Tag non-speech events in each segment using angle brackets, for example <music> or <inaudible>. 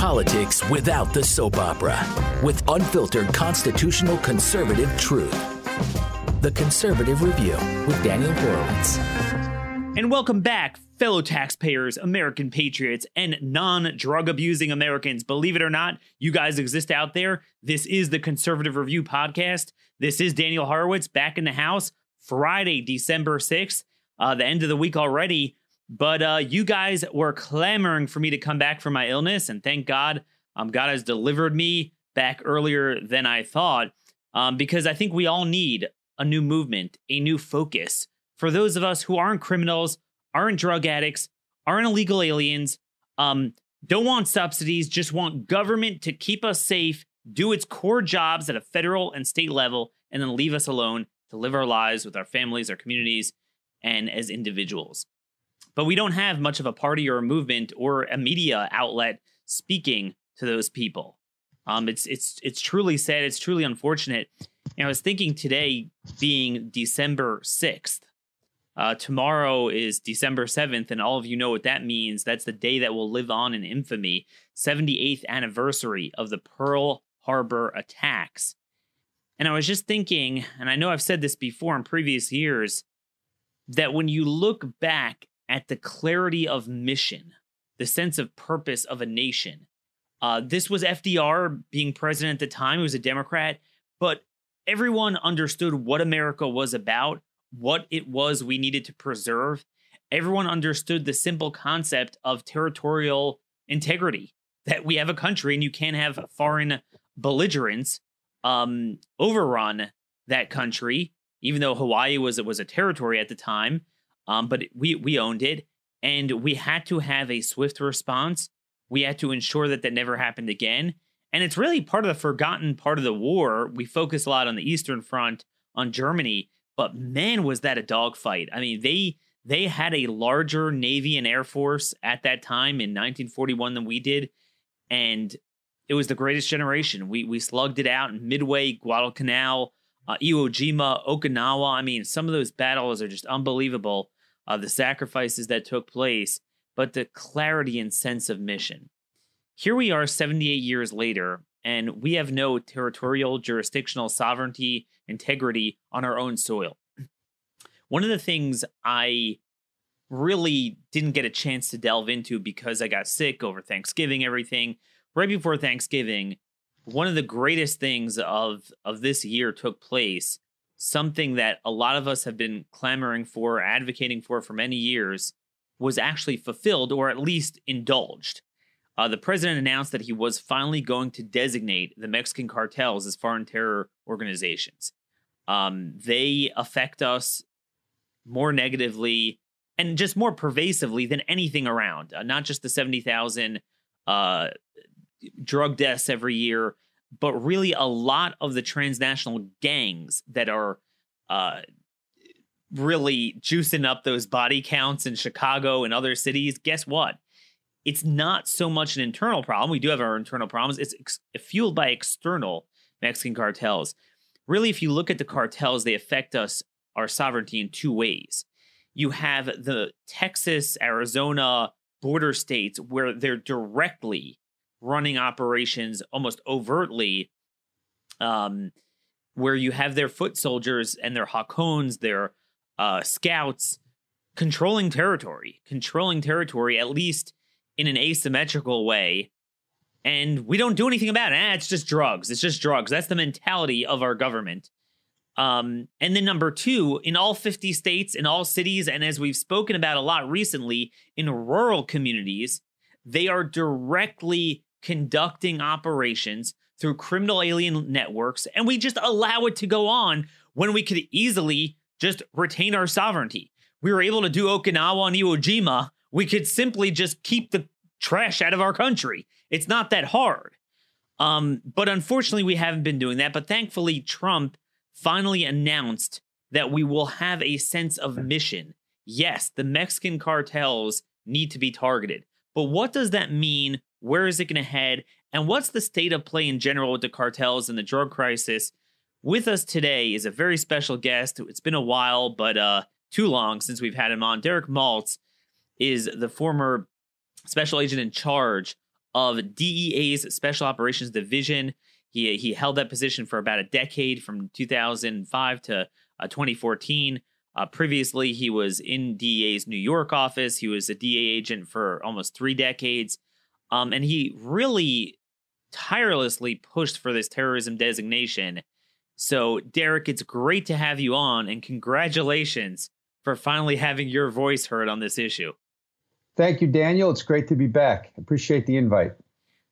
Politics without the soap opera with unfiltered constitutional conservative truth. The Conservative Review with Daniel Horowitz. And welcome back, fellow taxpayers, American patriots, and non drug abusing Americans. Believe it or not, you guys exist out there. This is the Conservative Review podcast. This is Daniel Horowitz back in the house, Friday, December 6th, uh, the end of the week already. But uh, you guys were clamoring for me to come back from my illness, and thank God, um, God has delivered me back earlier than I thought. Um, because I think we all need a new movement, a new focus for those of us who aren't criminals, aren't drug addicts, aren't illegal aliens, um, don't want subsidies, just want government to keep us safe, do its core jobs at a federal and state level, and then leave us alone to live our lives with our families, our communities, and as individuals. But we don't have much of a party or a movement or a media outlet speaking to those people. Um, it's it's it's truly sad. It's truly unfortunate. And I was thinking today, being December sixth, uh, tomorrow is December seventh, and all of you know what that means. That's the day that will live on in infamy. 78th anniversary of the Pearl Harbor attacks. And I was just thinking, and I know I've said this before in previous years, that when you look back at the clarity of mission, the sense of purpose of a nation. Uh, this was FDR being president at the time. He was a Democrat, but everyone understood what America was about, what it was we needed to preserve. Everyone understood the simple concept of territorial integrity that we have a country and you can't have foreign belligerents um, overrun that country, even though Hawaii was was a territory at the time. Um, but we we owned it, and we had to have a swift response. We had to ensure that that never happened again. And it's really part of the forgotten part of the war. We focus a lot on the Eastern Front, on Germany, but man, was that a dogfight! I mean, they they had a larger Navy and Air Force at that time in 1941 than we did, and it was the greatest generation. We we slugged it out in Midway, Guadalcanal, uh, Iwo Jima, Okinawa. I mean, some of those battles are just unbelievable uh, the sacrifices that took place, but the clarity and sense of mission. Here we are 78 years later, and we have no territorial, jurisdictional sovereignty, integrity on our own soil. One of the things I really didn't get a chance to delve into because I got sick over Thanksgiving, everything. Right before Thanksgiving, one of the greatest things of of this year took place something that a lot of us have been clamoring for, advocating for for many years, was actually fulfilled or at least indulged. Uh, the president announced that he was finally going to designate the Mexican cartels as foreign terror organizations. Um, they affect us more negatively and just more pervasively than anything around, uh, not just the 70,000 uh, drug deaths every year, but really a lot of the transnational gangs that are uh, really juicing up those body counts in Chicago and other cities, guess what? It's not so much an internal problem. We do have our internal problems. It's ex- fueled by external Mexican cartels. Really, if you look at the cartels, they affect us, our sovereignty, in two ways. You have the Texas, Arizona border states where they're directly running operations almost overtly, um, where you have their foot soldiers and their halcones, their uh, scouts controlling territory, controlling territory at least in an asymmetrical way. And we don't do anything about it. Eh, it's just drugs. It's just drugs. That's the mentality of our government. Um, and then number two, in all 50 states, in all cities, and as we've spoken about a lot recently, in rural communities, they are directly conducting operations through criminal alien networks, and we just allow it to go on when we could easily just retain our sovereignty. We were able to do Okinawa and Iwo Jima. We could simply just keep the trash out of our country. It's not that hard. Um, but unfortunately, we haven't been doing that. But thankfully, Trump finally announced that we will have a sense of mission. Yes, the Mexican cartels need to be targeted. But what does that mean where is it going to head? And what's the state of play in general with the cartels and the drug crisis? With us today is a very special guest. It's been a while, but uh, too long since we've had him on. Derek Maltz is the former special agent in charge of DEA's Special Operations Division. He, he held that position for about a decade from 2005 to uh, 2014. Uh, previously, he was in DEA's New York office. He was a DEA agent for almost three decades. Um, and he really tirelessly pushed for this terrorism designation. So, Derek, it's great to have you on, and congratulations for finally having your voice heard on this issue. Thank you, Daniel. It's great to be back. Appreciate the invite.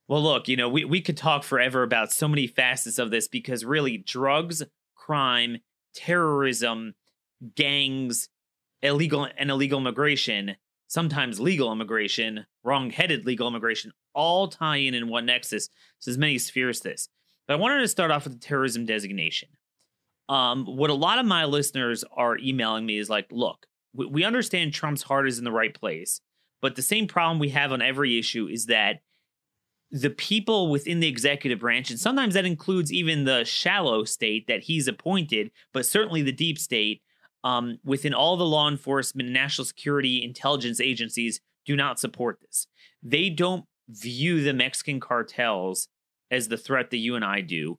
Well, look, you know, we, we could talk forever about so many facets of this because really drugs, crime, terrorism, gangs, illegal and illegal immigration, sometimes legal immigration, wrong-headed legal immigration, all tie in in one nexus. So there's many spheres to this. But I wanted to start off with the terrorism designation. Um, what a lot of my listeners are emailing me is like, look, we, we understand Trump's heart is in the right place, but the same problem we have on every issue is that the people within the executive branch, and sometimes that includes even the shallow state that he's appointed, but certainly the deep state, um, within all the law enforcement, national security, intelligence agencies, do not support this. They don't view the Mexican cartels as the threat that you and I do.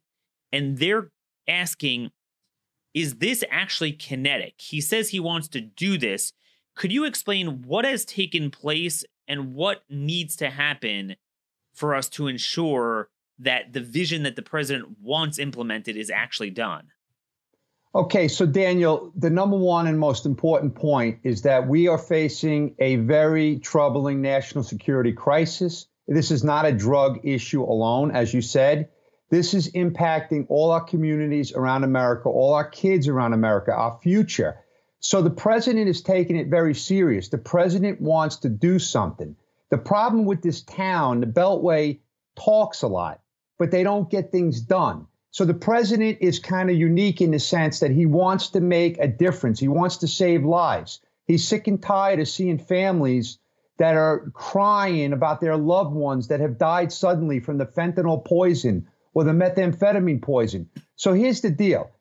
And they're asking, is this actually kinetic? He says he wants to do this. Could you explain what has taken place and what needs to happen for us to ensure that the vision that the president wants implemented is actually done? Okay, so Daniel, the number one and most important point is that we are facing a very troubling national security crisis. This is not a drug issue alone, as you said. This is impacting all our communities around America, all our kids around America, our future. So the president is taking it very serious. The president wants to do something. The problem with this town, the Beltway talks a lot, but they don't get things done. So the president is kind of unique in the sense that he wants to make a difference. He wants to save lives. He's sick and tired of seeing families that are crying about their loved ones that have died suddenly from the fentanyl poison or the methamphetamine poison. So here's the deal.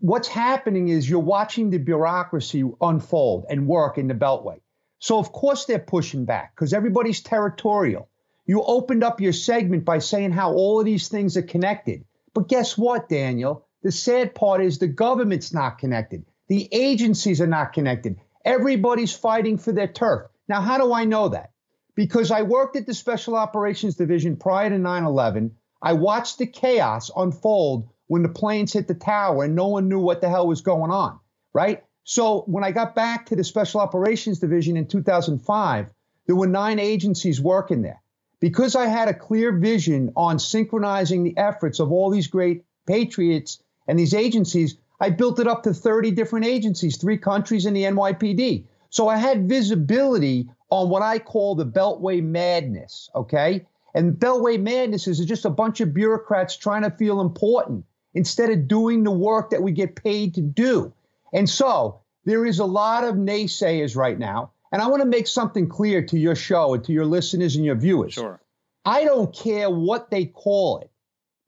What's happening is you're watching the bureaucracy unfold and work in the Beltway. So, of course, they're pushing back because everybody's territorial. You opened up your segment by saying how all of these things are connected. But guess what, Daniel? The sad part is the government's not connected. The agencies are not connected. Everybody's fighting for their turf. Now, how do I know that? Because I worked at the Special Operations Division prior to 9 11. I watched the chaos unfold when the planes hit the tower and no one knew what the hell was going on, right? So when I got back to the Special Operations Division in 2005, there were nine agencies working there. Because I had a clear vision on synchronizing the efforts of all these great patriots and these agencies, I built it up to 30 different agencies, three countries, and the NYPD. So I had visibility on what I call the Beltway madness, okay? And Beltway madness is just a bunch of bureaucrats trying to feel important instead of doing the work that we get paid to do. And so there is a lot of naysayers right now. And I want to make something clear to your show and to your listeners and your viewers. Sure. I don't care what they call it,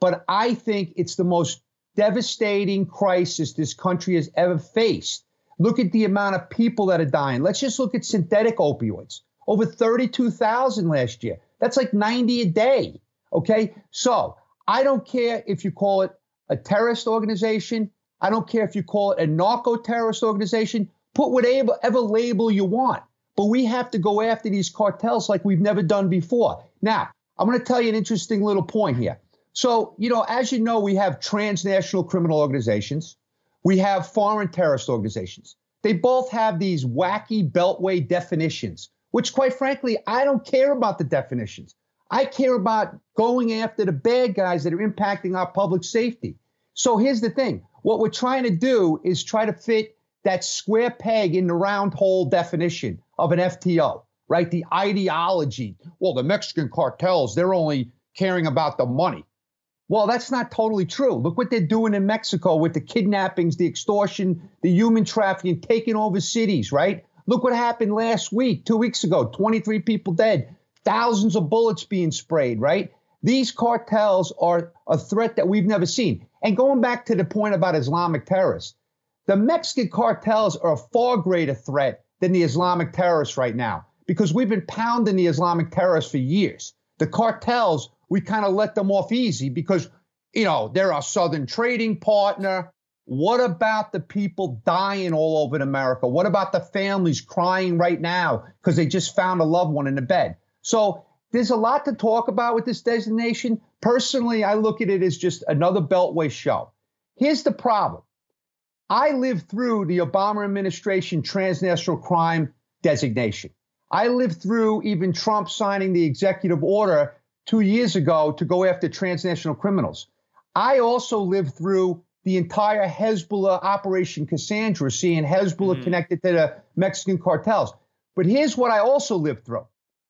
but I think it's the most devastating crisis this country has ever faced. Look at the amount of people that are dying. Let's just look at synthetic opioids. Over 32,000 last year. That's like 90 a day. Okay. So I don't care if you call it a terrorist organization, I don't care if you call it a narco terrorist organization, put whatever label you want. But we have to go after these cartels like we've never done before. Now, I'm going to tell you an interesting little point here. So, you know, as you know, we have transnational criminal organizations, we have foreign terrorist organizations. They both have these wacky beltway definitions, which, quite frankly, I don't care about the definitions. I care about going after the bad guys that are impacting our public safety. So here's the thing what we're trying to do is try to fit that square peg in the round hole definition of an FTO, right? The ideology. Well, the Mexican cartels, they're only caring about the money. Well, that's not totally true. Look what they're doing in Mexico with the kidnappings, the extortion, the human trafficking, taking over cities, right? Look what happened last week, two weeks ago 23 people dead, thousands of bullets being sprayed, right? These cartels are a threat that we've never seen. And going back to the point about Islamic terrorists, the Mexican cartels are a far greater threat than the Islamic terrorists right now because we've been pounding the Islamic terrorists for years. The cartels, we kind of let them off easy because, you know, they're our southern trading partner. What about the people dying all over America? What about the families crying right now because they just found a loved one in the bed? So there's a lot to talk about with this designation. Personally, I look at it as just another Beltway show. Here's the problem I lived through the Obama administration transnational crime designation. I lived through even Trump signing the executive order two years ago to go after transnational criminals. I also lived through the entire Hezbollah Operation Cassandra, seeing Hezbollah mm-hmm. connected to the Mexican cartels. But here's what I also lived through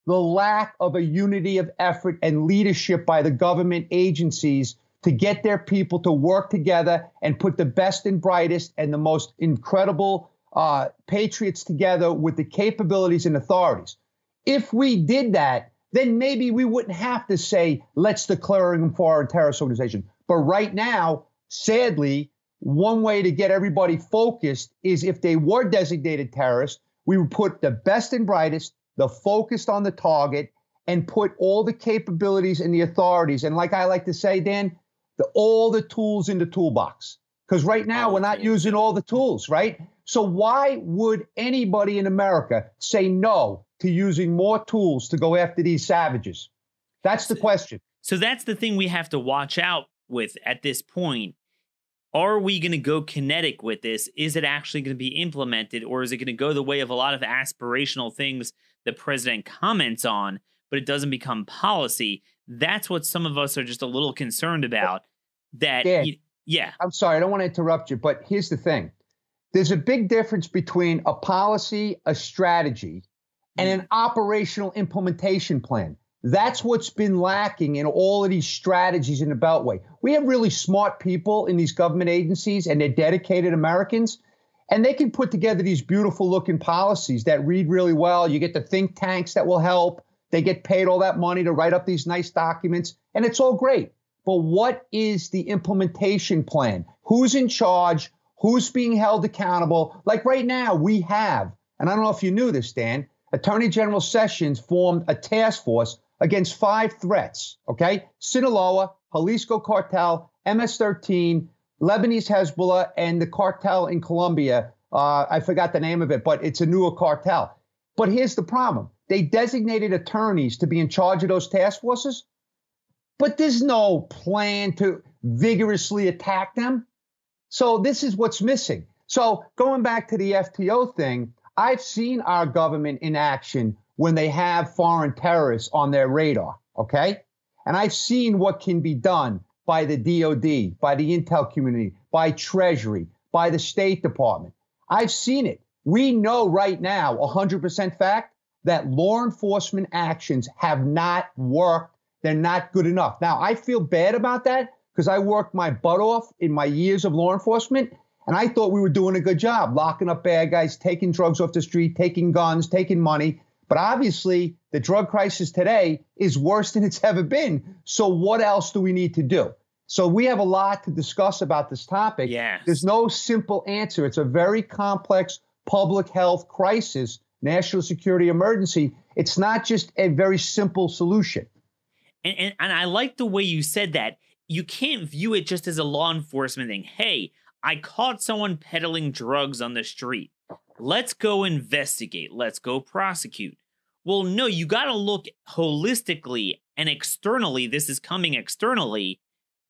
the lack of a unity of effort and leadership by the government agencies to get their people to work together and put the best and brightest and the most incredible uh, patriots together with the capabilities and authorities. If we did that, then maybe we wouldn't have to say, let's declare them for foreign terrorist organization. But right now, sadly, one way to get everybody focused is if they were designated terrorists, we would put the best and brightest, the focused on the target, and put all the capabilities and the authorities. And like I like to say, Dan, the, all the tools in the toolbox. Because right now oh, we're not using all the tools, right? So why would anybody in America say no to using more tools to go after these savages? That's the question. So that's the thing we have to watch out with at this point. Are we going to go kinetic with this? Is it actually going to be implemented, or is it going to go the way of a lot of aspirational things the president comments on, but it doesn't become policy? That's what some of us are just a little concerned about. That, Dan, you, yeah. I'm sorry, I don't want to interrupt you, but here's the thing there's a big difference between a policy, a strategy, and mm. an operational implementation plan. That's what's been lacking in all of these strategies in the Beltway. We have really smart people in these government agencies, and they're dedicated Americans, and they can put together these beautiful looking policies that read really well. You get the think tanks that will help. They get paid all that money to write up these nice documents, and it's all great. But what is the implementation plan? Who's in charge? Who's being held accountable? Like right now, we have, and I don't know if you knew this, Dan, Attorney General Sessions formed a task force against five threats, okay? Sinaloa, Jalisco cartel, MS 13, Lebanese Hezbollah, and the cartel in Colombia. Uh, I forgot the name of it, but it's a newer cartel. But here's the problem they designated attorneys to be in charge of those task forces, but there's no plan to vigorously attack them. So this is what's missing. So going back to the FTO thing, I've seen our government in action when they have foreign terrorists on their radar, okay? And I've seen what can be done by the DOD, by the intel community, by Treasury, by the State Department. I've seen it. We know right now, 100% fact, that law enforcement actions have not worked. They're not good enough. Now, I feel bad about that because I worked my butt off in my years of law enforcement. And I thought we were doing a good job locking up bad guys, taking drugs off the street, taking guns, taking money. But obviously, the drug crisis today is worse than it's <laughs> ever been. So, what else do we need to do? So, we have a lot to discuss about this topic. Yes. There's no simple answer. It's a very complex public health crisis, national security emergency. It's not just a very simple solution. And, and, and I like the way you said that you can't view it just as a law enforcement thing. Hey, I caught someone peddling drugs on the street. Let's go investigate. Let's go prosecute. Well, no, you got to look holistically and externally. This is coming externally.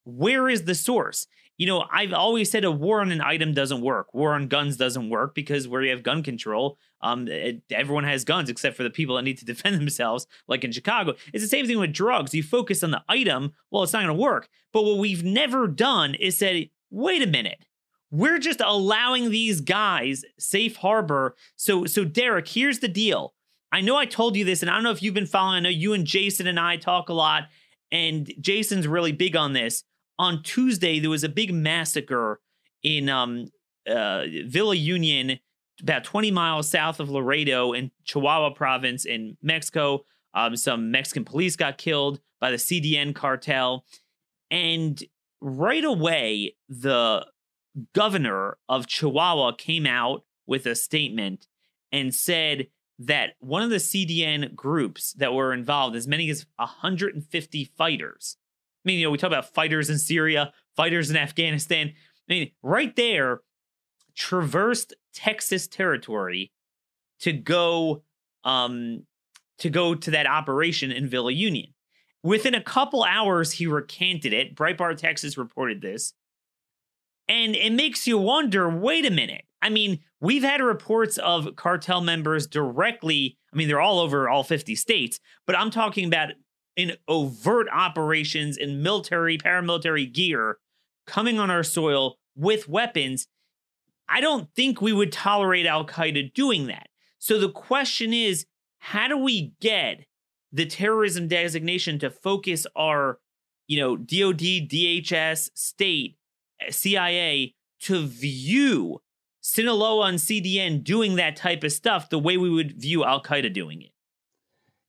Where is the source? You know, I've always said a war on an item doesn't work. War on guns doesn't work because where you have gun control, um, it, everyone has guns except for the people that need to <laughs> defend themselves, like in Chicago. It's the same thing with drugs. You focus on the item, well, it's not going to work. But what we've never done is said, wait a minute, we're just allowing these guys safe harbor. So, so Derek, here's the deal. I know I told you this, and I don't know if you've been following. I know you and Jason and I talk a lot, and Jason's really big on this on Tuesday, there was a big massacre in um, uh, Villa Union, about 20 miles south of Laredo in Chihuahua province in Mexico. Um, some Mexican police got killed by the CDN cartel. And right away, the governor of Chihuahua came out with a statement and said that one of the CDN groups that were involved, as many as 150 fighters. I mean, you know, we talk about fighters in Syria, fighters in Afghanistan. I mean, right there, traversed Texas territory to go um to go to that operation in Villa Union. Within a couple hours, he recanted it. Breitbart Texas reported this. And it makes you wonder wait a minute. I mean, we've had reports of cartel members directly. I mean, they're all over all 50 states, but I'm talking about in overt operations in military, paramilitary gear coming on our soil with weapons. I don't think we would tolerate Al Qaeda doing that. So the question is how do we get the terrorism designation to focus our, you know, DOD, DHS, state, CIA to view Sinaloa and CDN doing that type of stuff the way we would view Al Qaeda doing it?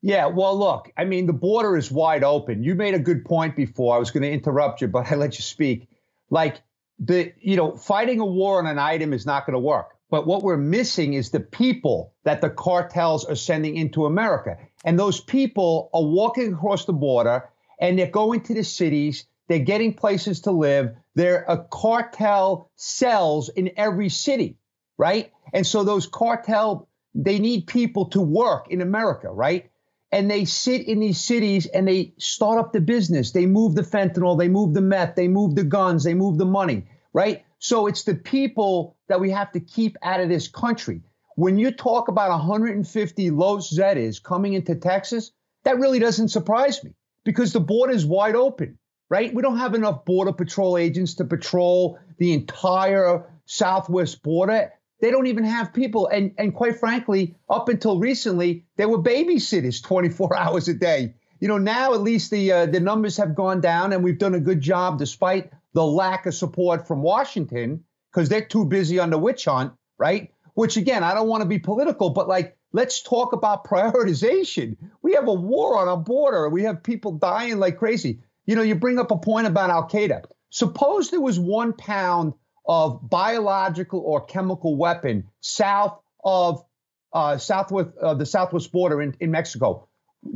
Yeah, well, look, I mean, the border is wide open. You made a good point before. I was going to interrupt you, but I let you speak. Like, the, you know, fighting a war on an item is not going to work. But what we're missing is the people that the cartels are sending into America. And those people are walking across the border and they're going to the cities, they're getting places to live. There are cartel cells in every city, right? And so those cartel, they need people to work in America, right? And they sit in these cities and they start up the business. They move the fentanyl, they move the meth, they move the guns, they move the money, right? So it's the people that we have to keep out of this country. When you talk about 150 Los Zetas coming into Texas, that really doesn't surprise me because the border is wide open, right? We don't have enough border patrol agents to patrol the entire southwest border. They don't even have people. And, and quite frankly, up until recently, they were babysitters 24 <laughs> hours a day. You know, now at least the uh, the numbers have gone down, and we've done a good job despite the lack of support from Washington because they're too busy on the witch hunt, right? Which again, I don't want to be political, but like, let's talk about prioritization. We have a war on our border. We have people dying like crazy. You know, you bring up a point about Al Qaeda. Suppose there was one pound of biological or chemical weapon south of uh, southwest uh, the southwest border in, in Mexico.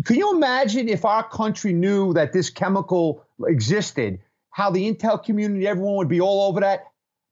Can you imagine if our country knew that this chemical existed? How the intel community, everyone would be all over that.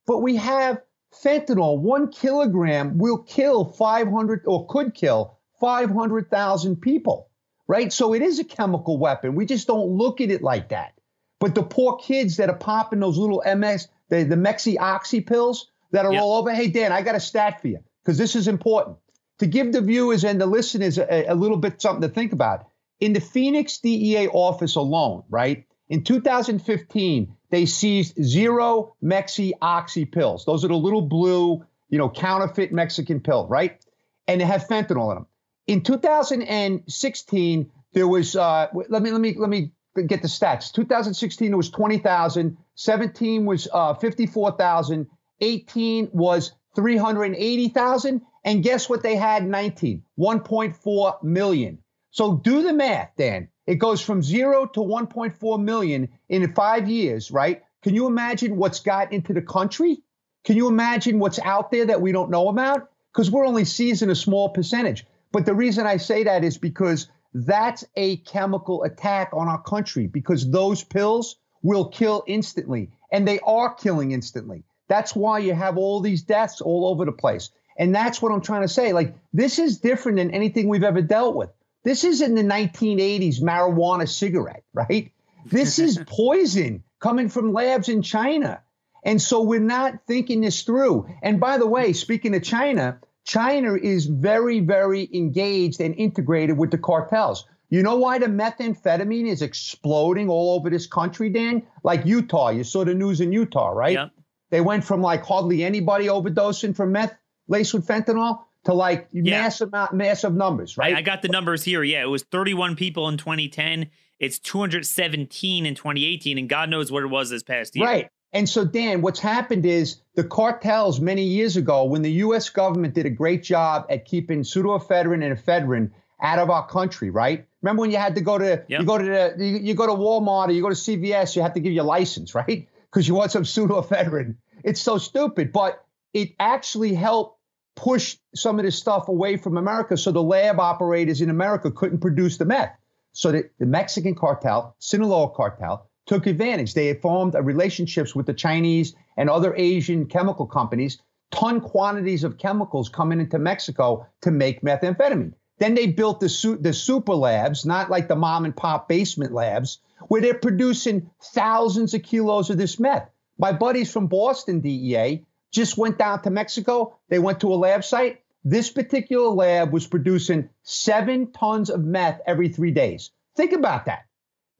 But we have fentanyl. One kilogram will kill 500 or could kill 500,000 people, right? So it is a chemical weapon. We just don't look at it like that. But the poor kids that are popping those little MS the, the Mexi Oxy pills that are yep. all over. Hey, Dan, I got a stat for you because this is important to give the viewers and the listeners a, a little bit something to think about. In the Phoenix DEA office alone, right? In 2015, they seized zero Mexi Oxy pills. Those are the little blue, you know, counterfeit Mexican pill, right? And they have fentanyl in them. In 2016, there was uh, let me let me let me get the stats. 2016 it was 20,000. 17 was uh, 54,000. 18 was 380,000. And guess what they had 19? 1.4 million. So do the math, Dan. It goes from zero to 1.4 million in five years, right? Can you imagine what's got into the country? Can you imagine what's out there that we don't know about? Because we're only seizing a small percentage. But the reason I say that is because that's a chemical attack on our country because those pills will kill instantly, and they are killing instantly. That's why you have all these deaths all over the place. And that's what I'm trying to say. Like, this is different than anything we've ever dealt with. This isn't the 1980s marijuana cigarette, right? This is <laughs> poison coming from labs in China. And so we're not thinking this through. And by the way, speaking of China, China is very, very engaged and integrated with the cartels. You know why the methamphetamine is exploding all over this country, Dan? Like Utah. You saw the news in Utah, right? Yep. They went from like hardly anybody overdosing from meth laced with fentanyl to like yeah. massive massive numbers, right? I got the numbers here. Yeah, it was 31 people in 2010. It's 217 in 2018, and God knows what it was this past year. Right. And so, Dan, what's happened is the cartels many years ago, when the U.S. government did a great job at keeping pseudoephedrine and ephedrine out of our country, right? Remember when you had to go to yep. you go to the, you, you, go to Walmart or you go to CVS, you have to give your license, right? Because you want some pseudoephedrine. It's so stupid, but it actually helped push some of this stuff away from America so the lab operators in America couldn't produce the meth. So the, the Mexican cartel, Sinaloa cartel, took advantage. They had formed relationships with the Chinese and other Asian chemical companies, ton quantities of chemicals coming into Mexico to make methamphetamine. Then they built the, su- the super labs, not like the mom and pop basement labs, where they're producing thousands of kilos of this meth. My buddies from Boston DEA just went down to Mexico. They went to a lab site. This particular lab was producing seven tons of meth every three days. Think about that.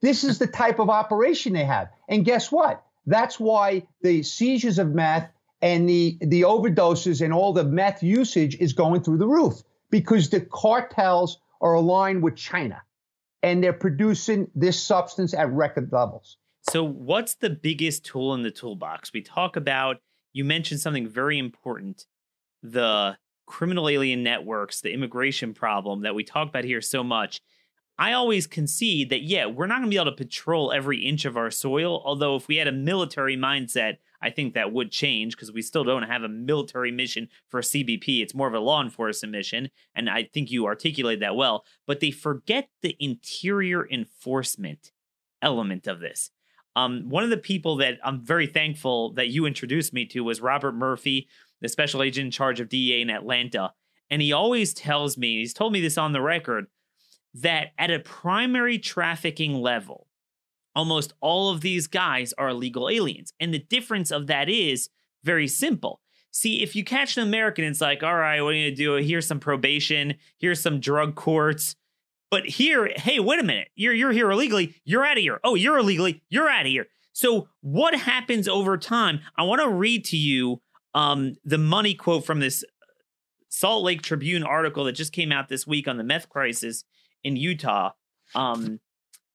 This is the type of operation they have. And guess what? That's why the seizures of meth and the, the overdoses and all the meth usage is going through the roof because the cartels are aligned with China and they're producing this substance at record levels. So, what's the biggest tool in the toolbox? We talk about, you mentioned something very important the criminal alien networks, the immigration problem that we talk about here so much. I always concede that, yeah, we're not going to be able to patrol every inch of our soil. Although, if we had a military mindset, I think that would change because we still don't have a military mission for CBP. It's more of a law enforcement mission. And I think you articulate that well. But they forget the interior enforcement element of this. Um, one of the people that I'm very thankful that you introduced me to was Robert Murphy, the special agent in charge of DEA in Atlanta. And he always tells me, he's told me this on the record, that at a primary trafficking level, almost all of these guys are illegal aliens. And the difference of that is very simple. See, if you catch an American, it's like, all right, what are you gonna do? Here's some probation, here's some drug courts. But here, hey, wait a minute, you're you're here illegally, you're out of here. Oh, you're illegally, you're out of here. So what happens over time? I want to read to you um, the money quote from this Salt Lake Tribune article that just came out this week on the meth crisis in Utah. Um,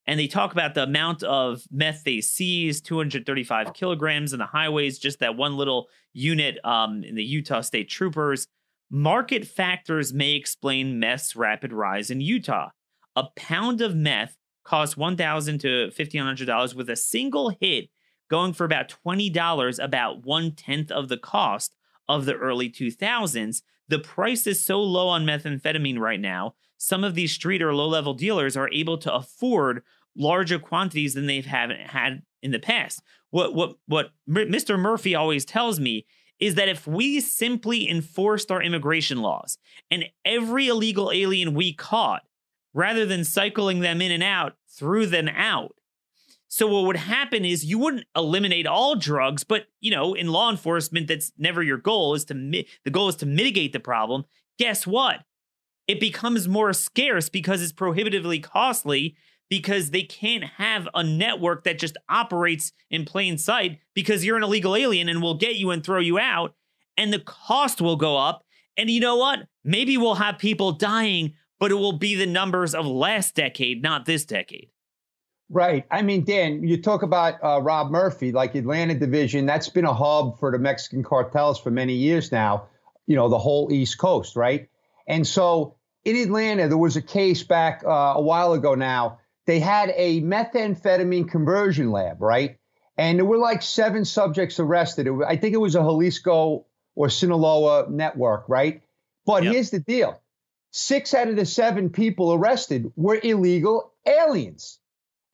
and they talk about the amount of meth they seized 235 kilograms in the highways just that one little unit um, in the utah state troopers market factors may explain meth's rapid rise in utah a pound of meth costs 1,000 to $1500 with a single hit going for about $20 about one tenth of the cost of the early 2000s the price is so low on methamphetamine right now some of these street or low level dealers are able to afford larger quantities than they've have, had in the past. What what what Mr. Murphy always tells me is that if we simply enforced our immigration laws and every illegal alien we caught, rather than cycling them in and out, threw them out. So what would happen is you wouldn't eliminate all drugs, but you know, in law enforcement, that's never your goal. Is to mi- the goal is to mitigate the problem. Guess what? It becomes more scarce because it's prohibitively costly because they can't have a network that just operates in plain sight because you're an illegal alien and we'll get you and throw you out and the cost will go up and you know what maybe we'll have people dying but it will be the numbers of last decade not this decade Right. I mean, Dan, you talk about uh, Rob Murphy, like Atlanta Division. That's been a hub for the Mexican cartels for many years now. You know, the whole East Coast, right? And so in Atlanta, there was a case back uh, a while ago now they had a methamphetamine conversion lab, right? And there were like seven subjects arrested. It, I think it was a Jalisco or Sinaloa network, right? But yep. here's the deal six out of the seven people arrested were illegal aliens.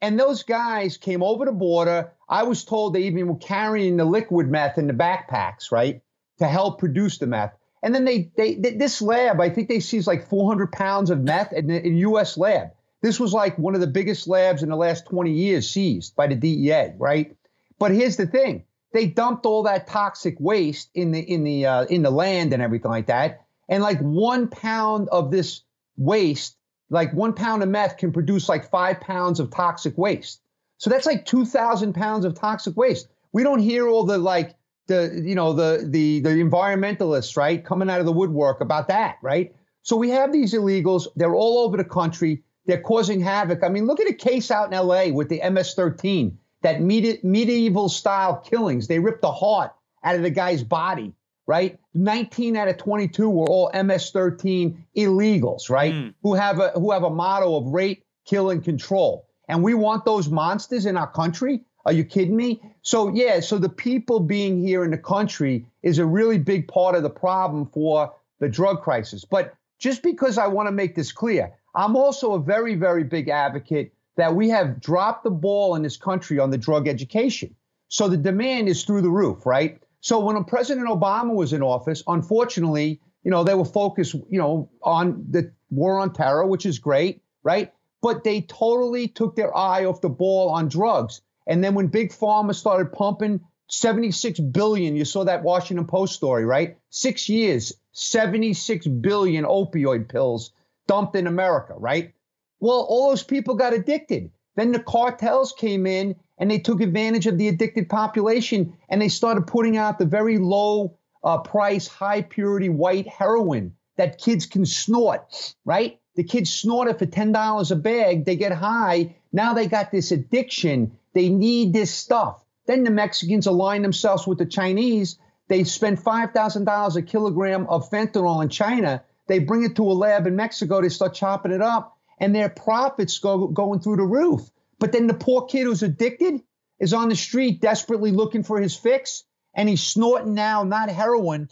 And those guys came over the border. I was told they even were carrying the liquid meth in the backpacks, right, to help produce the meth. And then they, they, this lab, I think they seized like 400 pounds of meth in a U.S. lab. This was like one of the biggest labs in the last 20 years seized by the DEA, right? But here's the thing: they dumped all that toxic waste in the in the uh, in the land and everything like that, and like one pound of this waste, like one pound of meth, can produce like five pounds of toxic waste. So that's like 2,000 pounds of toxic waste. We don't hear all the like the you know the the the environmentalists right coming out of the woodwork about that, right? So we have these illegals. They're all over the country. They're causing havoc. I mean, look at a case out in LA with the MS 13, that medi- medieval style killings. They ripped the heart out of the guy's body, right? 19 out of 22 were all MS 13 illegals, right? Mm. Who have a who have a motto of rape, kill, and control. And we want those monsters in our country. Are you kidding me? So yeah, so the people being here in the country is a really big part of the problem for the drug crisis. But just because I want to make this clear, I'm also a very, very big advocate that we have dropped the ball in this country on the drug education. So the demand is through the roof, right? So when President Obama was in office, unfortunately, you know, they were focused, you know, on the war on terror, which is great, right? But they totally took their eye off the ball on drugs. And then when Big Pharma started pumping 76 billion, you saw that Washington Post story, right? Six years, 76 billion opioid pills dumped in America, right? Well, all those people got addicted. Then the cartels came in and they took advantage of the addicted population and they started putting out the very low uh, price, high purity white heroin that kids can snort, right? The kids snort it for $10 a bag. They get high. Now they got this addiction. They need this stuff. Then the Mexicans align themselves with the Chinese. They spend $5,000 a kilogram of fentanyl in China. They bring it to a lab in Mexico. They start chopping it up and their profits go going through the roof. But then the poor kid who's addicted is on the street desperately looking for his fix, and he's snorting now not heroin,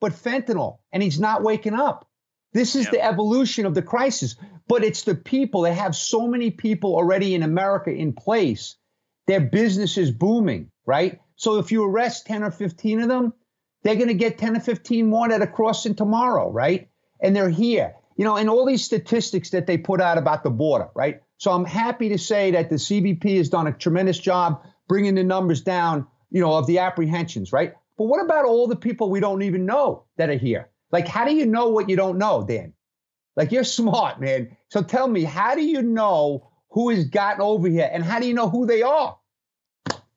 but fentanyl, and he's not waking up. This is yep. the evolution of the crisis. But it's the people. They have so many people already in America in place. Their business is booming, right? So if you arrest 10 or 15 of them, they're going to get 10 or 15 more that are crossing tomorrow, right? And they're here you know, and all these statistics that they put out about the border, right? So I'm happy to say that the CBP has done a tremendous job bringing the numbers down, you know, of the apprehensions, right? But what about all the people we don't even know that are here? Like, how do you know what you don't know, Dan? Like, you're smart, man. So tell me, how do you know who has gotten over here and how do you know who they are?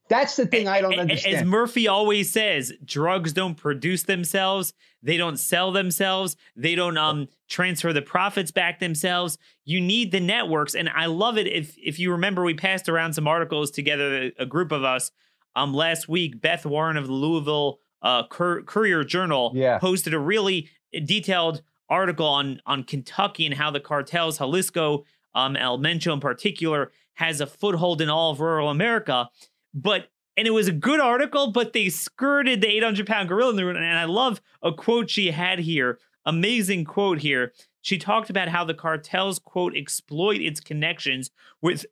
That's the thing I don't understand. As Murphy always says, drugs don't produce themselves. They don't sell themselves. They don't um transfer the profits back themselves. You need the networks, and I love it. If if you remember, we passed around some articles together, a group of us, um, last week. Beth Warren of the Louisville uh, Cur- Courier Journal yeah. posted a really detailed article on on Kentucky and how the cartels, Jalisco, um, El Mencho in particular, has a foothold in all of rural America but and it was a good article, but they skirted the 800 pound gorilla in the room. And I love a quote she had here. Amazing quote here. She talked about how the cartels, quote, exploit its connections with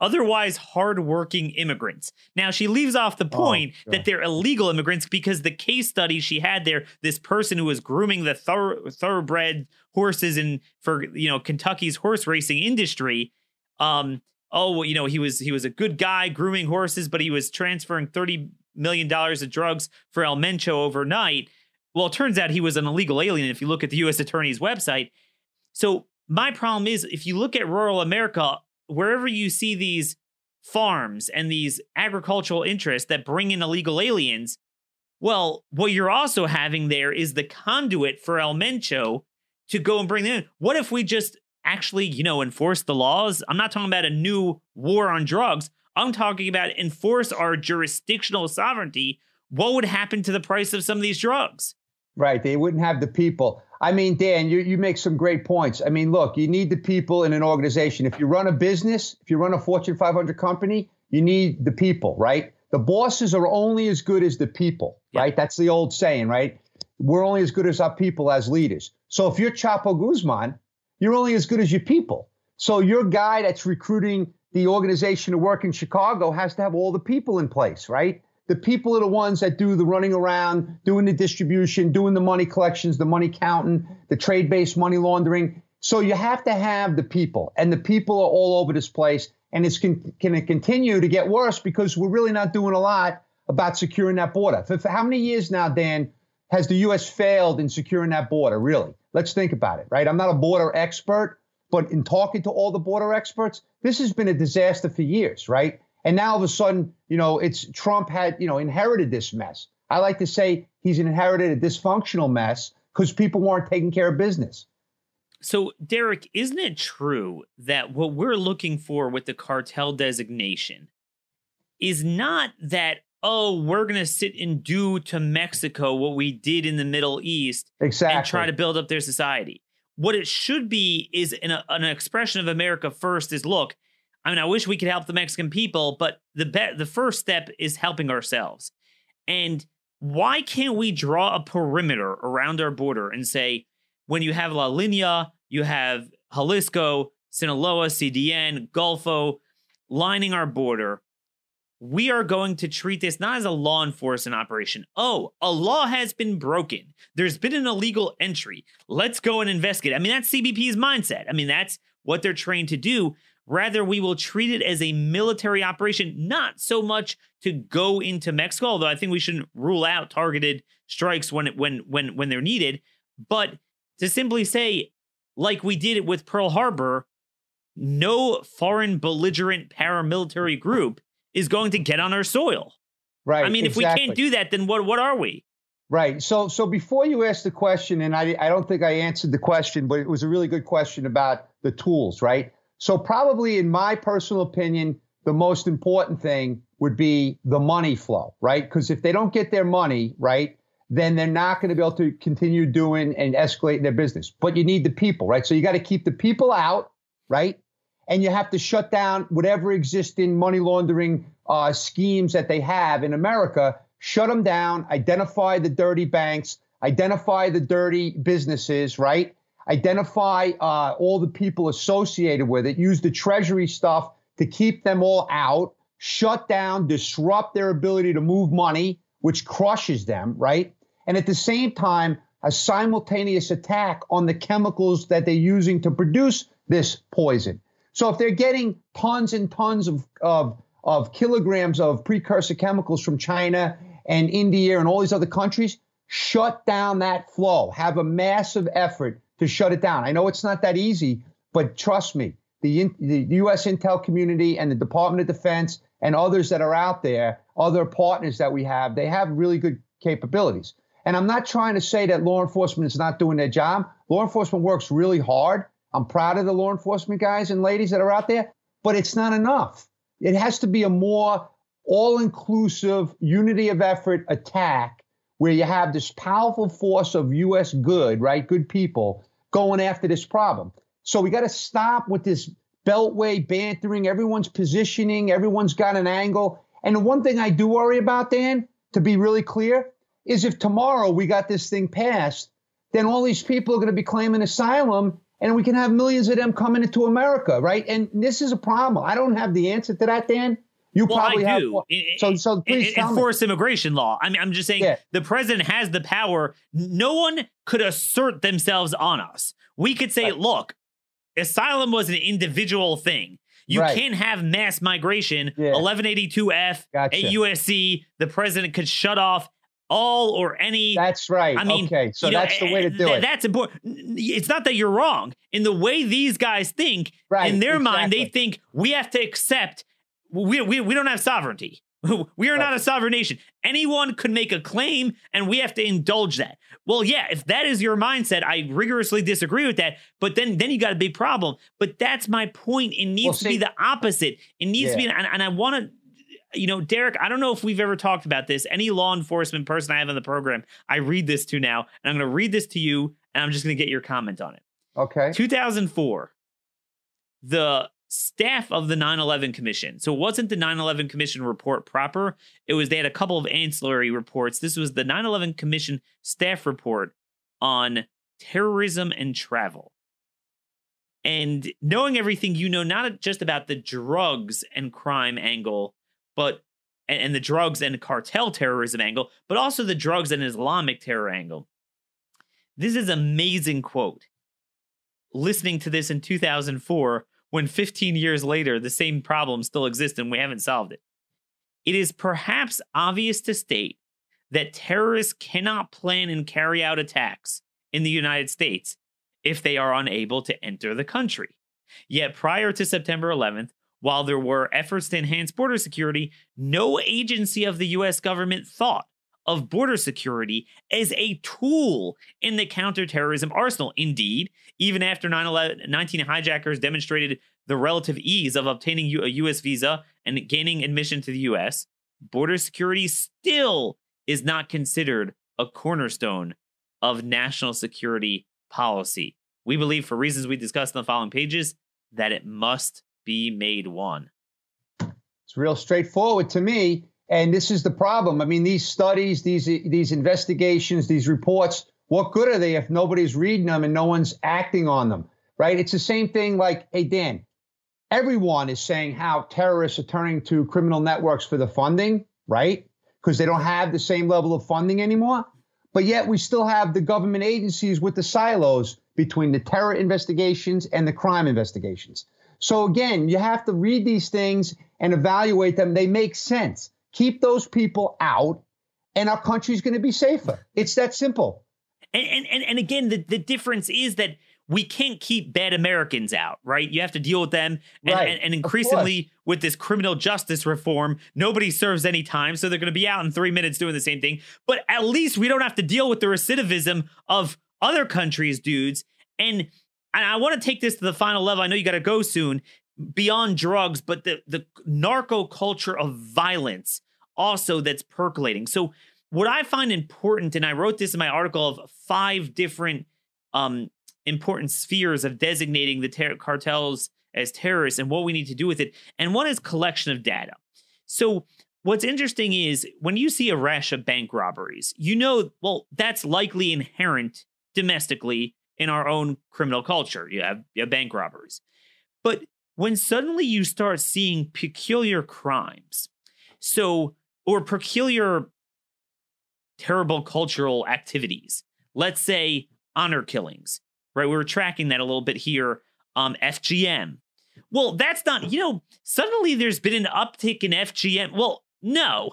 otherwise hardworking immigrants. Now, she leaves off the oh, point oh, that they're illegal immigrants because the case study she had there, this person who was grooming the thorough, thoroughbred horses in for you know Kentucky's horse racing industry, um, oh, well, you know, he was he was a good guy grooming horses, but he was transferring thirty million dollars of drugs for El Mencho overnight. Well, it turns out he was an illegal alien. If you look at the U.S. Attorney's website, so my problem is if you look at rural America, wherever you see these farms and these agricultural interests that bring in illegal aliens, well, what you're also having there is the conduit for El Mencho to go and bring them in. What if we just actually, you know, enforce the laws. I'm not talking about a new war on drugs. I'm talking about enforce our jurisdictional sovereignty. What would happen to the price of some of these drugs? Right. They wouldn't have the people. I mean, Dan, you, you make some great points. I mean, look, you need the people in an organization. If you run a business, if you run a Fortune 500 company, you need the people, right? The bosses are only as good as the people, yep. right? That's the old saying, right? We're only as good as our people as leaders. So if you're Chapo Guzman, you're only as good as your people. So your guy that's recruiting the organization to work in Chicago has to have all the people in place, right? The people are the ones that do the running around, doing the distribution, doing the money collections, the money counting, the trade based money laundering. So you have to have the people, and the people are all over this place. And it's going to continue to get worse because we're really not doing a lot about securing that border. For, for how many years now, Dan, has the U.S. failed in securing that border, really? Let's think about it, right? I'm not a border expert, but in talking to all the border experts, this has been a disaster for years, right? And now all of a sudden, you know, it's Trump had, you know, inherited this mess. I like to say he's inherited a dysfunctional mess because people weren't taking care of business. So, Derek, isn't it true that what we're looking for with the cartel designation is not that oh, we're going to sit and do to Mexico what we did in the Middle East exactly. and try to build up their society. What it should be is an, an expression of America first is look, I mean, I wish we could help the Mexican people, but the be- the first step is helping ourselves. And why can't we draw a perimeter around our border and say, when you have La Linea, you have Jalisco, Sinaloa, CDN, Golfo lining our border, we are going to treat this not as a law enforcement operation. Oh, a law has been broken. There's been an illegal entry. Let's go and investigate. I mean, that's CBP's mindset. I mean, that's what they're trained to do. Rather, we will treat it as a military operation, not so much to go into Mexico, although I think we shouldn't rule out targeted strikes when when when when they're needed, but to simply say, like we did it with Pearl Harbor, no foreign belligerent paramilitary group is going to get on our soil. Right. I mean, exactly. if we can't do that, then what what are we? Right. So so before you ask the question, and I I don't think I answered the question, but it was a really good question about the tools, right? So probably in my personal opinion, the most important thing would be the money flow, right? Because if they don't get their money, right, then they're not going to be able to continue doing and escalating their business. But you need the people, right? So you got to keep the people out, right? And you have to shut down whatever existing money laundering uh, schemes that they have in America. Shut them down, identify the dirty banks, identify the dirty businesses, right? Identify uh, all the people associated with it, use the treasury stuff to keep them all out, shut down, disrupt their ability to move money, which crushes them, right? And at the same time, a simultaneous attack on the chemicals that they're using to produce this poison. So if they're getting tons and tons of, of, of kilograms of precursor chemicals from China and India and all these other countries, shut down that flow. Have a massive effort to shut it down. I know it's not that easy, but trust me, the, the U.S. intel community and the Department of Defense and others that are out there, other partners that we have, they have really good capabilities. And I'm not trying to say that law enforcement is not doing their job. Law enforcement works really hard. I'm proud of the law enforcement guys and ladies that are out there, but it's not enough. It has to be a more all inclusive unity of effort attack where you have this powerful force of U.S. good, right? Good people going after this problem. So we got to stop with this beltway bantering. Everyone's positioning, everyone's got an angle. And the one thing I do worry about, Dan, to be really clear, is if tomorrow we got this thing passed, then all these people are going to be claiming asylum and we can have millions of them coming into America, right? And this is a problem. I don't have the answer to that, Dan. You well, probably I do. have. So, so please enforce me. immigration law. I mean, I'm just saying yeah. the president has the power. No one could assert themselves on us. We could say, right. look, asylum was an individual thing. You right. can't have mass migration. Yeah. 1182F gotcha. at USC. The president could shut off all or any. That's right. I mean, okay, so that's know, the way to eh, do th- it. That's important. It's not that you're wrong. In the way these guys think, right, in their exactly. mind, they think we have to accept. We we, we don't have sovereignty. <laughs> We are right. not a sovereign nation. Anyone could make a claim, and we have to indulge that. Well, yeah, if that is your mindset, I rigorously disagree with that. But then, then you got a big problem. But that's my point. It needs well, see, to be the opposite. It needs yeah. to be, and, and I want to you know, Derek, I don't know if we've ever talked about this. Any law enforcement person I have on the program, I read this to now, and I'm going to read this to you, and I'm just going to get your comment on it. Okay. 2004, the staff of the 9/11 Commission. So it wasn't the 9/11 Commission report proper. It was they had a couple of ancillary reports. This was the 9/11 Commission staff report on terrorism and travel. And knowing everything you know, not just about the drugs and crime angle, but and, and the drugs and cartel terrorism angle, but also the drugs and Islamic terror angle. This is amazing quote. Listening to this in 2004, when 15 years later the same problem still exists and we haven't solved it. It is perhaps obvious to state that terrorists cannot plan and carry out attacks in the United States if they are unable to enter the country. Yet prior to September 11th, while there were efforts to enhance border security, no agency of the US government thought of border security as a tool in the counterterrorism arsenal. Indeed, even after 9 11, 19 hijackers demonstrated the relative ease of obtaining a U.S. visa and gaining admission to the U.S., border security still is not considered a cornerstone of national security policy. We believe, for reasons we discussed in the following pages, that it must be made one. It's real straightforward to me. And this is the problem. I mean, these studies, these these investigations, these reports, what good are they if nobody's reading them and no one's acting on them? Right? It's the same thing like, hey, Dan, everyone is saying how terrorists are turning to criminal networks for the funding, right? Because they don't have the same level of funding anymore. But yet we still have the government agencies with the silos between the terror investigations and the crime investigations. So again, you have to read these things and evaluate them. They make sense. Keep those people out, and our country's going to be safer. It's that simple. And and and again, the, the difference is that we can't keep bad Americans out, right? You have to deal with them. And, right. and, and increasingly with this criminal justice reform, nobody serves any time. So they're going to be out in three minutes doing the same thing. But at least we don't have to deal with the recidivism of other countries' dudes. And, and I want to take this to the final level. I know you got to go soon beyond drugs, but the, the narco culture of violence also that's percolating. So, what I find important, and I wrote this in my article of five different um, important spheres of designating the ter- cartels as terrorists and what we need to do with it. And one is collection of data. So what's interesting is when you see a rash of bank robberies, you know, well, that's likely inherent domestically in our own criminal culture. You have, you have bank robberies. But when suddenly you start seeing peculiar crimes, so, or peculiar terrible cultural activities, let's say honor killings, right? We were tracking that a little bit here. Um, FGM. Well, that's not, you know, suddenly there's been an uptick in FGM. Well, no.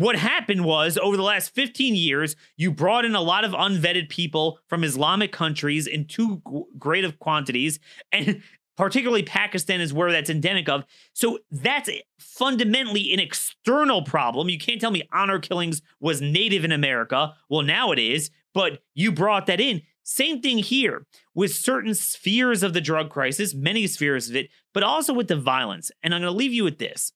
What happened was over the last 15 years, you brought in a lot of unvetted people from Islamic countries in too great of quantities. And <laughs> particularly Pakistan is where that's endemic of. So that's fundamentally an external problem. You can't tell me honor killings was native in America. Well, now it is, but you brought that in. Same thing here with certain spheres of the drug crisis, many spheres of it, but also with the violence. And I'm going to leave you with this.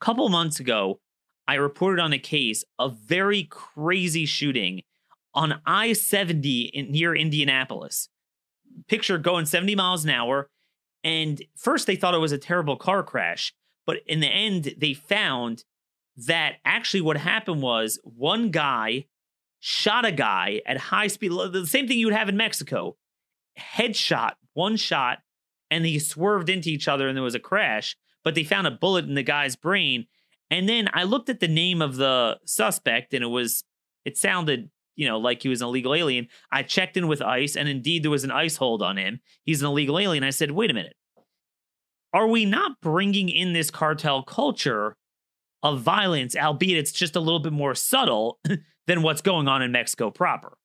A couple months ago, I reported on a case of very crazy shooting on I 70 near Indianapolis. Picture going 70 miles an hour. And first, they thought it was a terrible car crash. But in the end, they found that actually what happened was one guy shot a guy at high speed, the same thing you would have in Mexico, headshot, one shot, and he swerved into each other and there was a crash, but they found a bullet in the guy's brain. And then I looked at the name of the suspect and it was, it sounded, you know, like he was an illegal alien. I checked in with ICE and indeed there was an ICE hold on him. He's an illegal alien. I said, wait a minute. Are we not bringing in this cartel culture of violence, albeit it's just a little bit more subtle <laughs> than what's going on in Mexico proper.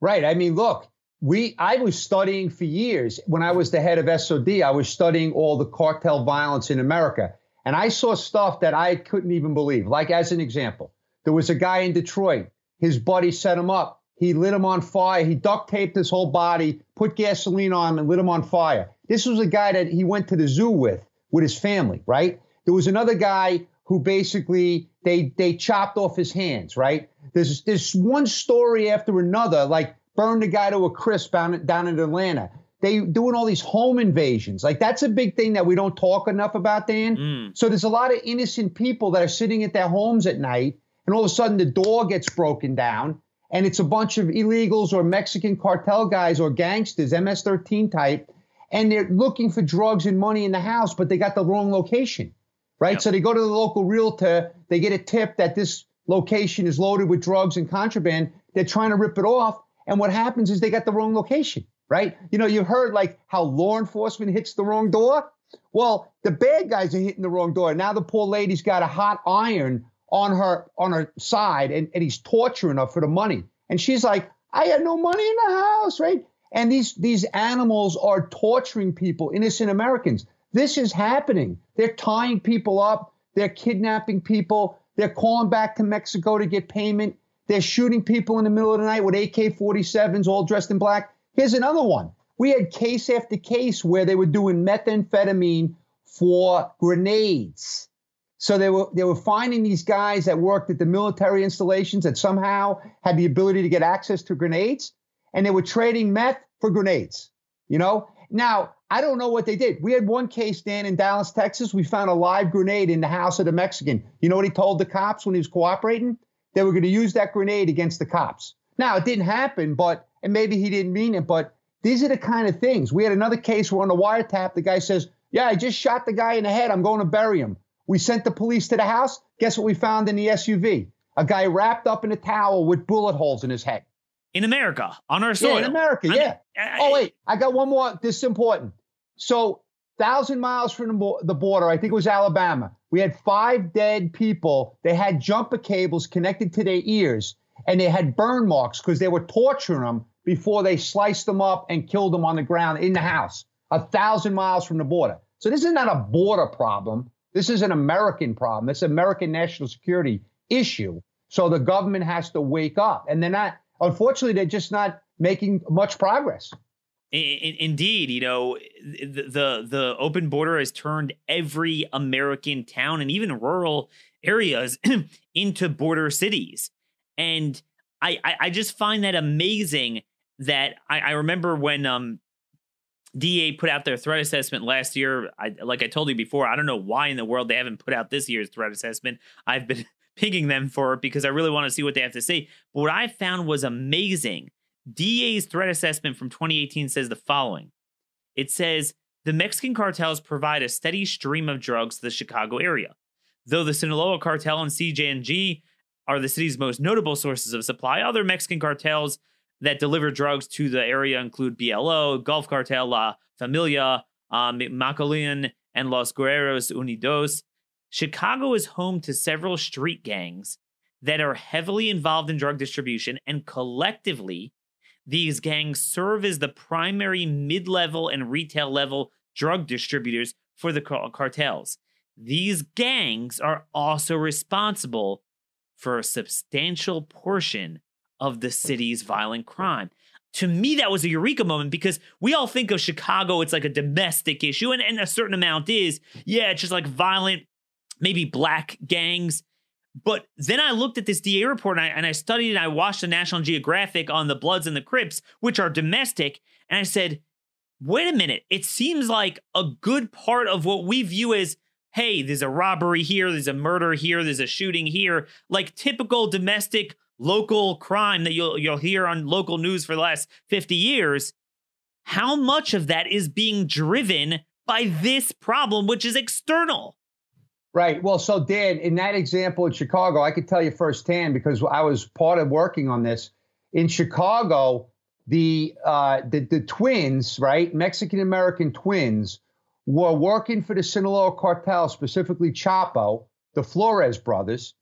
Right. I mean, look, we I was studying for years when I was the head of SOD. I was studying all the cartel violence in America, and I saw stuff that I couldn't even believe. Like as an example, there was a guy in Detroit. His buddy set him up. He lit him on fire. He duct taped his whole body, put gasoline on him, and lit him on fire. This was a guy that he went to the zoo with, with his family, right? There was another guy who basically they they chopped off his hands, right? There's there's one story after another, like burned a guy to a crisp down, down in Atlanta. They doing all these home invasions. Like that's a big thing that we don't talk enough about, Dan. Mm. So there's a lot of innocent people that are sitting at their homes at night, and all of a sudden the door gets broken down, and it's a bunch of illegals or Mexican cartel guys or gangsters, MS-13 type, and they're looking for drugs and money in the house, but they got the wrong location right? Yep. So they go to the local realtor, they get a tip that this location is loaded with drugs and contraband. They're trying to rip it off. And what happens is they got the wrong location, right? You know, you heard like how law enforcement hits the wrong door. Well, the bad guys are hitting the wrong door. Now the poor lady's got a hot iron on her on her side and, and he's torturing her for the money. And she's like, I had no money in the house, right? And these these animals are torturing people, innocent Americans. This is happening. They're tying people up. They're kidnapping people. They're calling back to Mexico to get payment. They're shooting people in the middle of the night with AK 47s all dressed in black. Here's another one. We had case after case where they were doing methamphetamine for grenades. So they were they were finding these guys that worked at the military installations that somehow had the ability to get access to grenades, and they were trading meth for grenades. You know, now I don't know what they did. We had one case, Dan, in Dallas, Texas. We found a live grenade in the house of the Mexican. You know what he told the cops when he was cooperating? They were going to use that grenade against the cops. Now, it didn't happen, but, and maybe he didn't mean it, but these are the kind of things. We had another case where on the wiretap, the guy says, Yeah, I just shot the guy in the head. I'm going to bury him. We sent the police to the house. Guess what we found in the SUV? A guy wrapped up in a towel with bullet holes in his head. In America, on our soil. Yeah, in America, yeah. I, oh, wait, I got one more. This is important. So, thousand miles from the border, I think it was Alabama. We had five dead people. They had jumper cables connected to their ears, and they had burn marks because they were torturing them before they sliced them up and killed them on the ground in the house, a thousand miles from the border. So this is not a border problem. This is an American problem. It's an American national security issue. So the government has to wake up. And they're not, unfortunately, they're just not making much progress. Indeed, you know, the, the the open border has turned every American town and even rural areas <clears throat> into border cities. And I, I just find that amazing that I, I remember when um DEA put out their threat assessment last year. I, like I told you before, I don't know why in the world they haven't put out this year's threat assessment. I've been <laughs> pinging them for it because I really want to see what they have to say. But what I found was amazing. DEA's threat assessment from 2018 says the following it says, the Mexican cartels provide a steady stream of drugs to the Chicago area. Though the Sinaloa cartel and CJNG are the city's most notable sources of supply, other Mexican cartels that deliver drugs to the area include BLO, Gulf Cartel, La Familia, um, and Los Guerreros Unidos. Chicago is home to several street gangs that are heavily involved in drug distribution, and collectively, these gangs serve as the primary mid level and retail level drug distributors for the cartels. These gangs are also responsible for a substantial portion of the city's violent crime. To me, that was a eureka moment because we all think of Chicago, it's like a domestic issue, and, and a certain amount is. Yeah, it's just like violent, maybe black gangs. But then I looked at this DA report and I, and I studied and I watched the National Geographic on the Bloods and the Crips, which are domestic. And I said, wait a minute, it seems like a good part of what we view as hey, there's a robbery here, there's a murder here, there's a shooting here, like typical domestic local crime that you'll you'll hear on local news for the last 50 years, how much of that is being driven by this problem, which is external? Right. Well, so Dan, in that example in Chicago, I could tell you firsthand because I was part of working on this. In Chicago, the uh, the, the twins, right, Mexican American twins, were working for the Sinaloa cartel, specifically Chapo, the Flores brothers,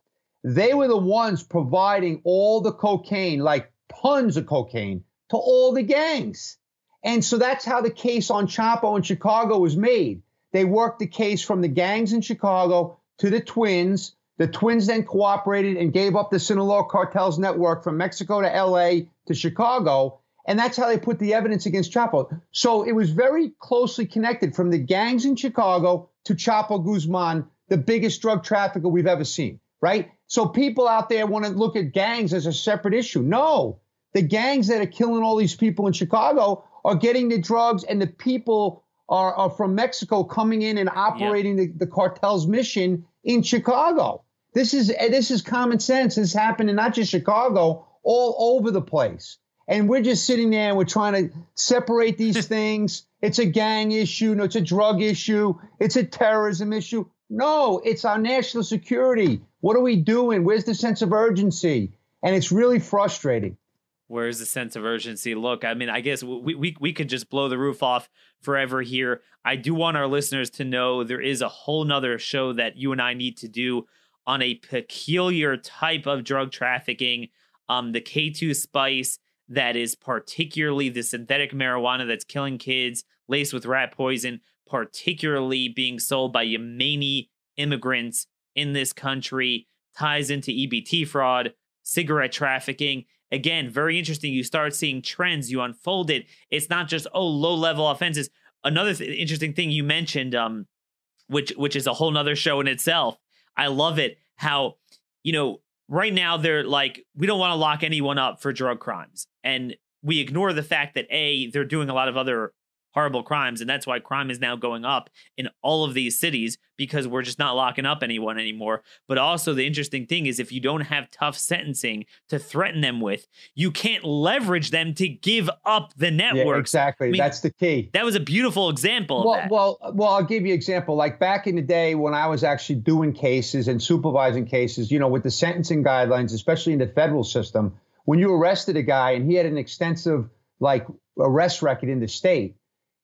they were the ones providing all the cocaine, like tons of cocaine, to all the gangs. And so that's how the case on Chapo in Chicago was made. They worked the case from the gangs in Chicago to the twins. The twins then cooperated and gave up the Sinaloa cartels network from Mexico to LA to Chicago. And that's how they put the evidence against Chapo. So it was very closely connected from the gangs in Chicago to Chapo Guzman, the biggest drug trafficker we've ever seen, right? So people out there want to look at gangs as a separate issue. No, the gangs that are killing all these people in Chicago are getting the drugs, and the people are, are from Mexico coming in and operating yeah. the, the cartel's mission in Chicago. This is this is common sense. This is happening not just Chicago, all over the place. And we're just sitting there and we're trying to separate these <laughs> things. It's a gang issue. No, it's a drug issue. It's a terrorism issue. No, it's our national security. What are we doing? Where's the sense of urgency? And it's really frustrating. Where's the sense of urgency? Look, I mean, I guess we, we, we could just blow the roof off forever here. I do want our listeners to know there is a whole nother show that you and I need to do on a peculiar type of drug trafficking. Um, the K2 spice that is particularly the synthetic marijuana that's killing kids, laced with rat poison particularly being sold by Yemeni immigrants in this country, ties into EBT fraud, cigarette trafficking. Again, very interesting. You start seeing trends, you unfold it. It's not just, oh, low level offenses. Another th- interesting thing you mentioned, um, which which is a whole nother show in itself. I love it how, you know, right now they're like, we don't want to lock anyone up for drug crimes. And we ignore the fact that A, they're doing a lot of other horrible crimes. And that's why crime is now going up in all of these cities because we're just not locking up anyone anymore. But also, the interesting thing is if you don't have tough sentencing to threaten them with, you can't leverage them to give up the network. Yeah, exactly. I mean, that's the key. That was a beautiful example. Well, well, well, I'll give you an example. Like back in the day when I was actually doing cases and supervising cases, you know, with the sentencing guidelines, especially in the federal system, when you arrested a guy and he had an extensive like arrest record in the state,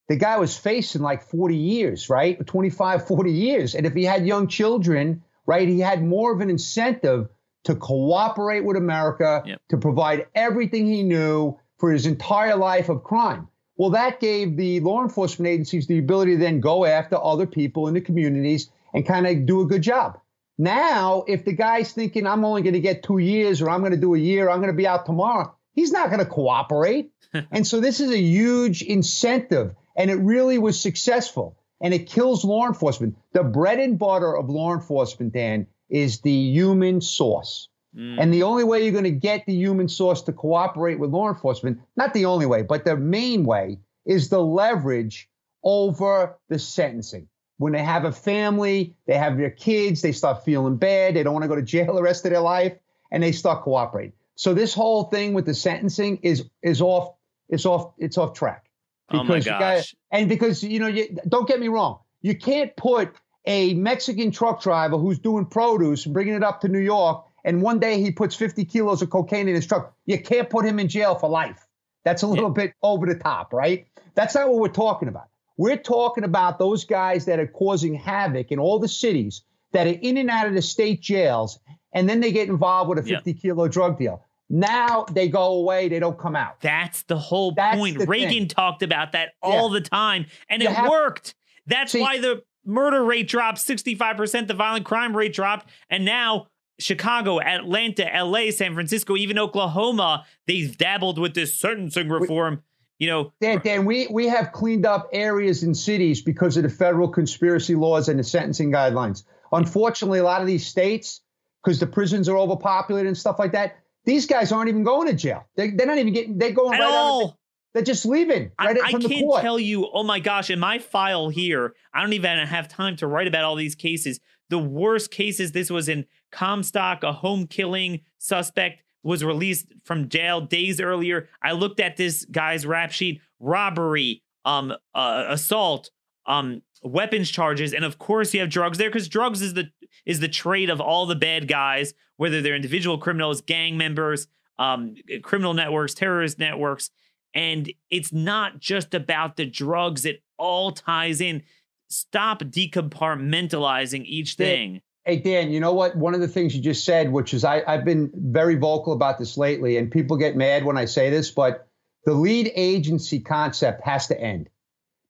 the guy was facing like 40 years, right? 25, 40 years. And if he had young children, right, he had more of an incentive to cooperate with America, yep. to provide everything he knew for his entire life of crime. Well, that gave the law enforcement agencies the ability to then go after other people in the communities and kind of do a good job. Now, if the guy's thinking, I'm only going to get two years or I'm going to do a year, I'm going to be out tomorrow, he's not going to cooperate. <laughs> and so this is a huge incentive and it really was successful. And it kills law enforcement. The bread and butter of law enforcement, Dan, is the human source. Mm. And the only way you're going to get the human source to cooperate with law enforcement, not the only way, but the main way, is the leverage over the sentencing. When they have a family, they have their kids, they start feeling bad, they don't want to go to jail the rest of their life, and they start cooperating. So this whole thing with the sentencing is is off, it's off, it's off track. Because oh my gosh. and because, you know, you, don't get me wrong, you can't put a Mexican truck driver who's doing produce and bringing it up to New York, and one day he puts 50 kilos of cocaine in his truck. You can't put him in jail for life. That's a little yeah. bit over the top, right? That's not what we're talking about. We're talking about those guys that are causing havoc in all the cities that are in and out of the state jails, and then they get involved with a 50 yeah. kilo drug deal. Now they go away, they don't come out. That's the whole That's point. The Reagan thing. talked about that all yeah. the time, and you it have, worked. That's see, why the murder rate dropped 65%, the violent crime rate dropped, and now Chicago, Atlanta, LA, San Francisco, even Oklahoma, they've dabbled with this sentencing reform. We, you know, Dan, Dan, we, we have cleaned up areas and cities because of the federal conspiracy laws and the sentencing guidelines. Unfortunately, a lot of these states, because the prisons are overpopulated and stuff like that, these guys aren't even going to jail. They, are not even getting. They're going At right all. out. they're just leaving. Right I, I can't tell you. Oh my gosh! In my file here, I don't even have time to write about all these cases. The worst cases. This was in Comstock, a home killing suspect was released from jail days earlier. I looked at this guy's rap sheet: robbery, um, uh, assault, um, weapons charges, and of course you have drugs there because drugs is the is the trait of all the bad guys, whether they're individual criminals, gang members, um, criminal networks, terrorist networks. And it's not just about the drugs, it all ties in. Stop decompartmentalizing each thing. Hey, Dan, you know what? One of the things you just said, which is I, I've been very vocal about this lately, and people get mad when I say this, but the lead agency concept has to end.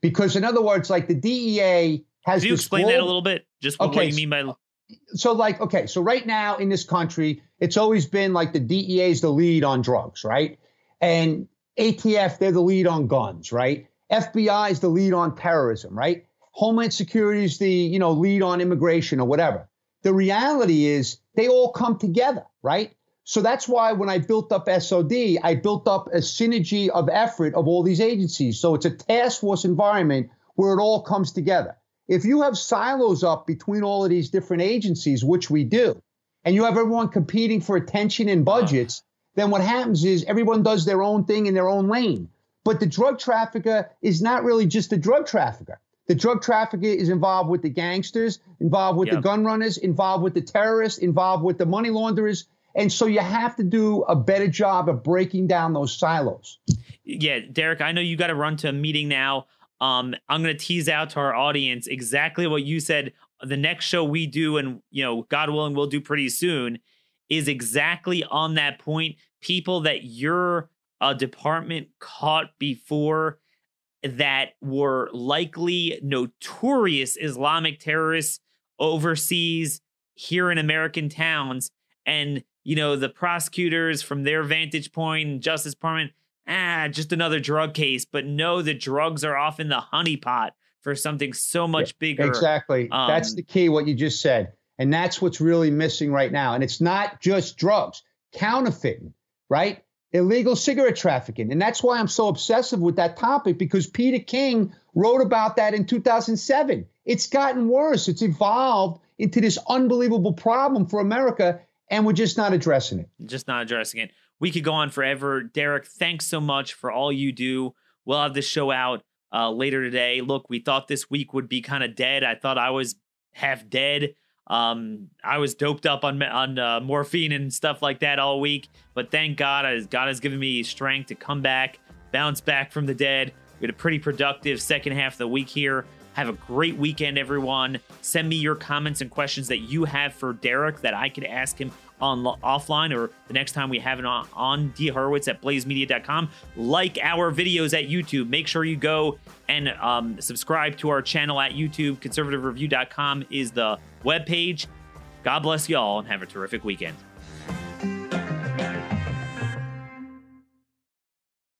Because, in other words, like the DEA has. Can you explain that a little bit? Just what, okay, what you mean by so like okay so right now in this country it's always been like the dea is the lead on drugs right and atf they're the lead on guns right fbi is the lead on terrorism right homeland security is the you know lead on immigration or whatever the reality is they all come together right so that's why when i built up sod i built up a synergy of effort of all these agencies so it's a task force environment where it all comes together if you have silos up between all of these different agencies, which we do, and you have everyone competing for attention and budgets, then what happens is everyone does their own thing in their own lane. But the drug trafficker is not really just a drug trafficker. The drug trafficker is involved with the gangsters, involved with yep. the gun runners, involved with the terrorists, involved with the money launderers. And so you have to do a better job of breaking down those silos. Yeah, Derek, I know you got to run to a meeting now. Um, I'm going to tease out to our audience exactly what you said. The next show we do, and you know, God willing, we'll do pretty soon, is exactly on that point. People that your uh, department caught before that were likely notorious Islamic terrorists overseas here in American towns, and you know, the prosecutors from their vantage point, Justice Department ah, just another drug case. But no, the drugs are often the honeypot for something so much bigger. Exactly. Um, that's the key, what you just said. And that's what's really missing right now. And it's not just drugs, counterfeiting, right? illegal cigarette trafficking. And that's why I'm so obsessive with that topic because Peter King wrote about that in 2007. It's gotten worse. It's evolved into this unbelievable problem for America, and we're just not addressing it. Just not addressing it. We could go on forever. Derek, thanks so much for all you do. We'll have this show out uh, later today. Look, we thought this week would be kind of dead. I thought I was half dead. Um, I was doped up on on uh, morphine and stuff like that all week, but thank God, God has given me strength to come back, bounce back from the dead. We had a pretty productive second half of the week here. Have a great weekend, everyone. Send me your comments and questions that you have for Derek that I could ask him on offline or the next time we have it on, on D Horowitz at blazemedia.com. Like our videos at YouTube. Make sure you go and um, subscribe to our channel at YouTube. Conservativereview.com is the webpage. God bless y'all and have a terrific weekend.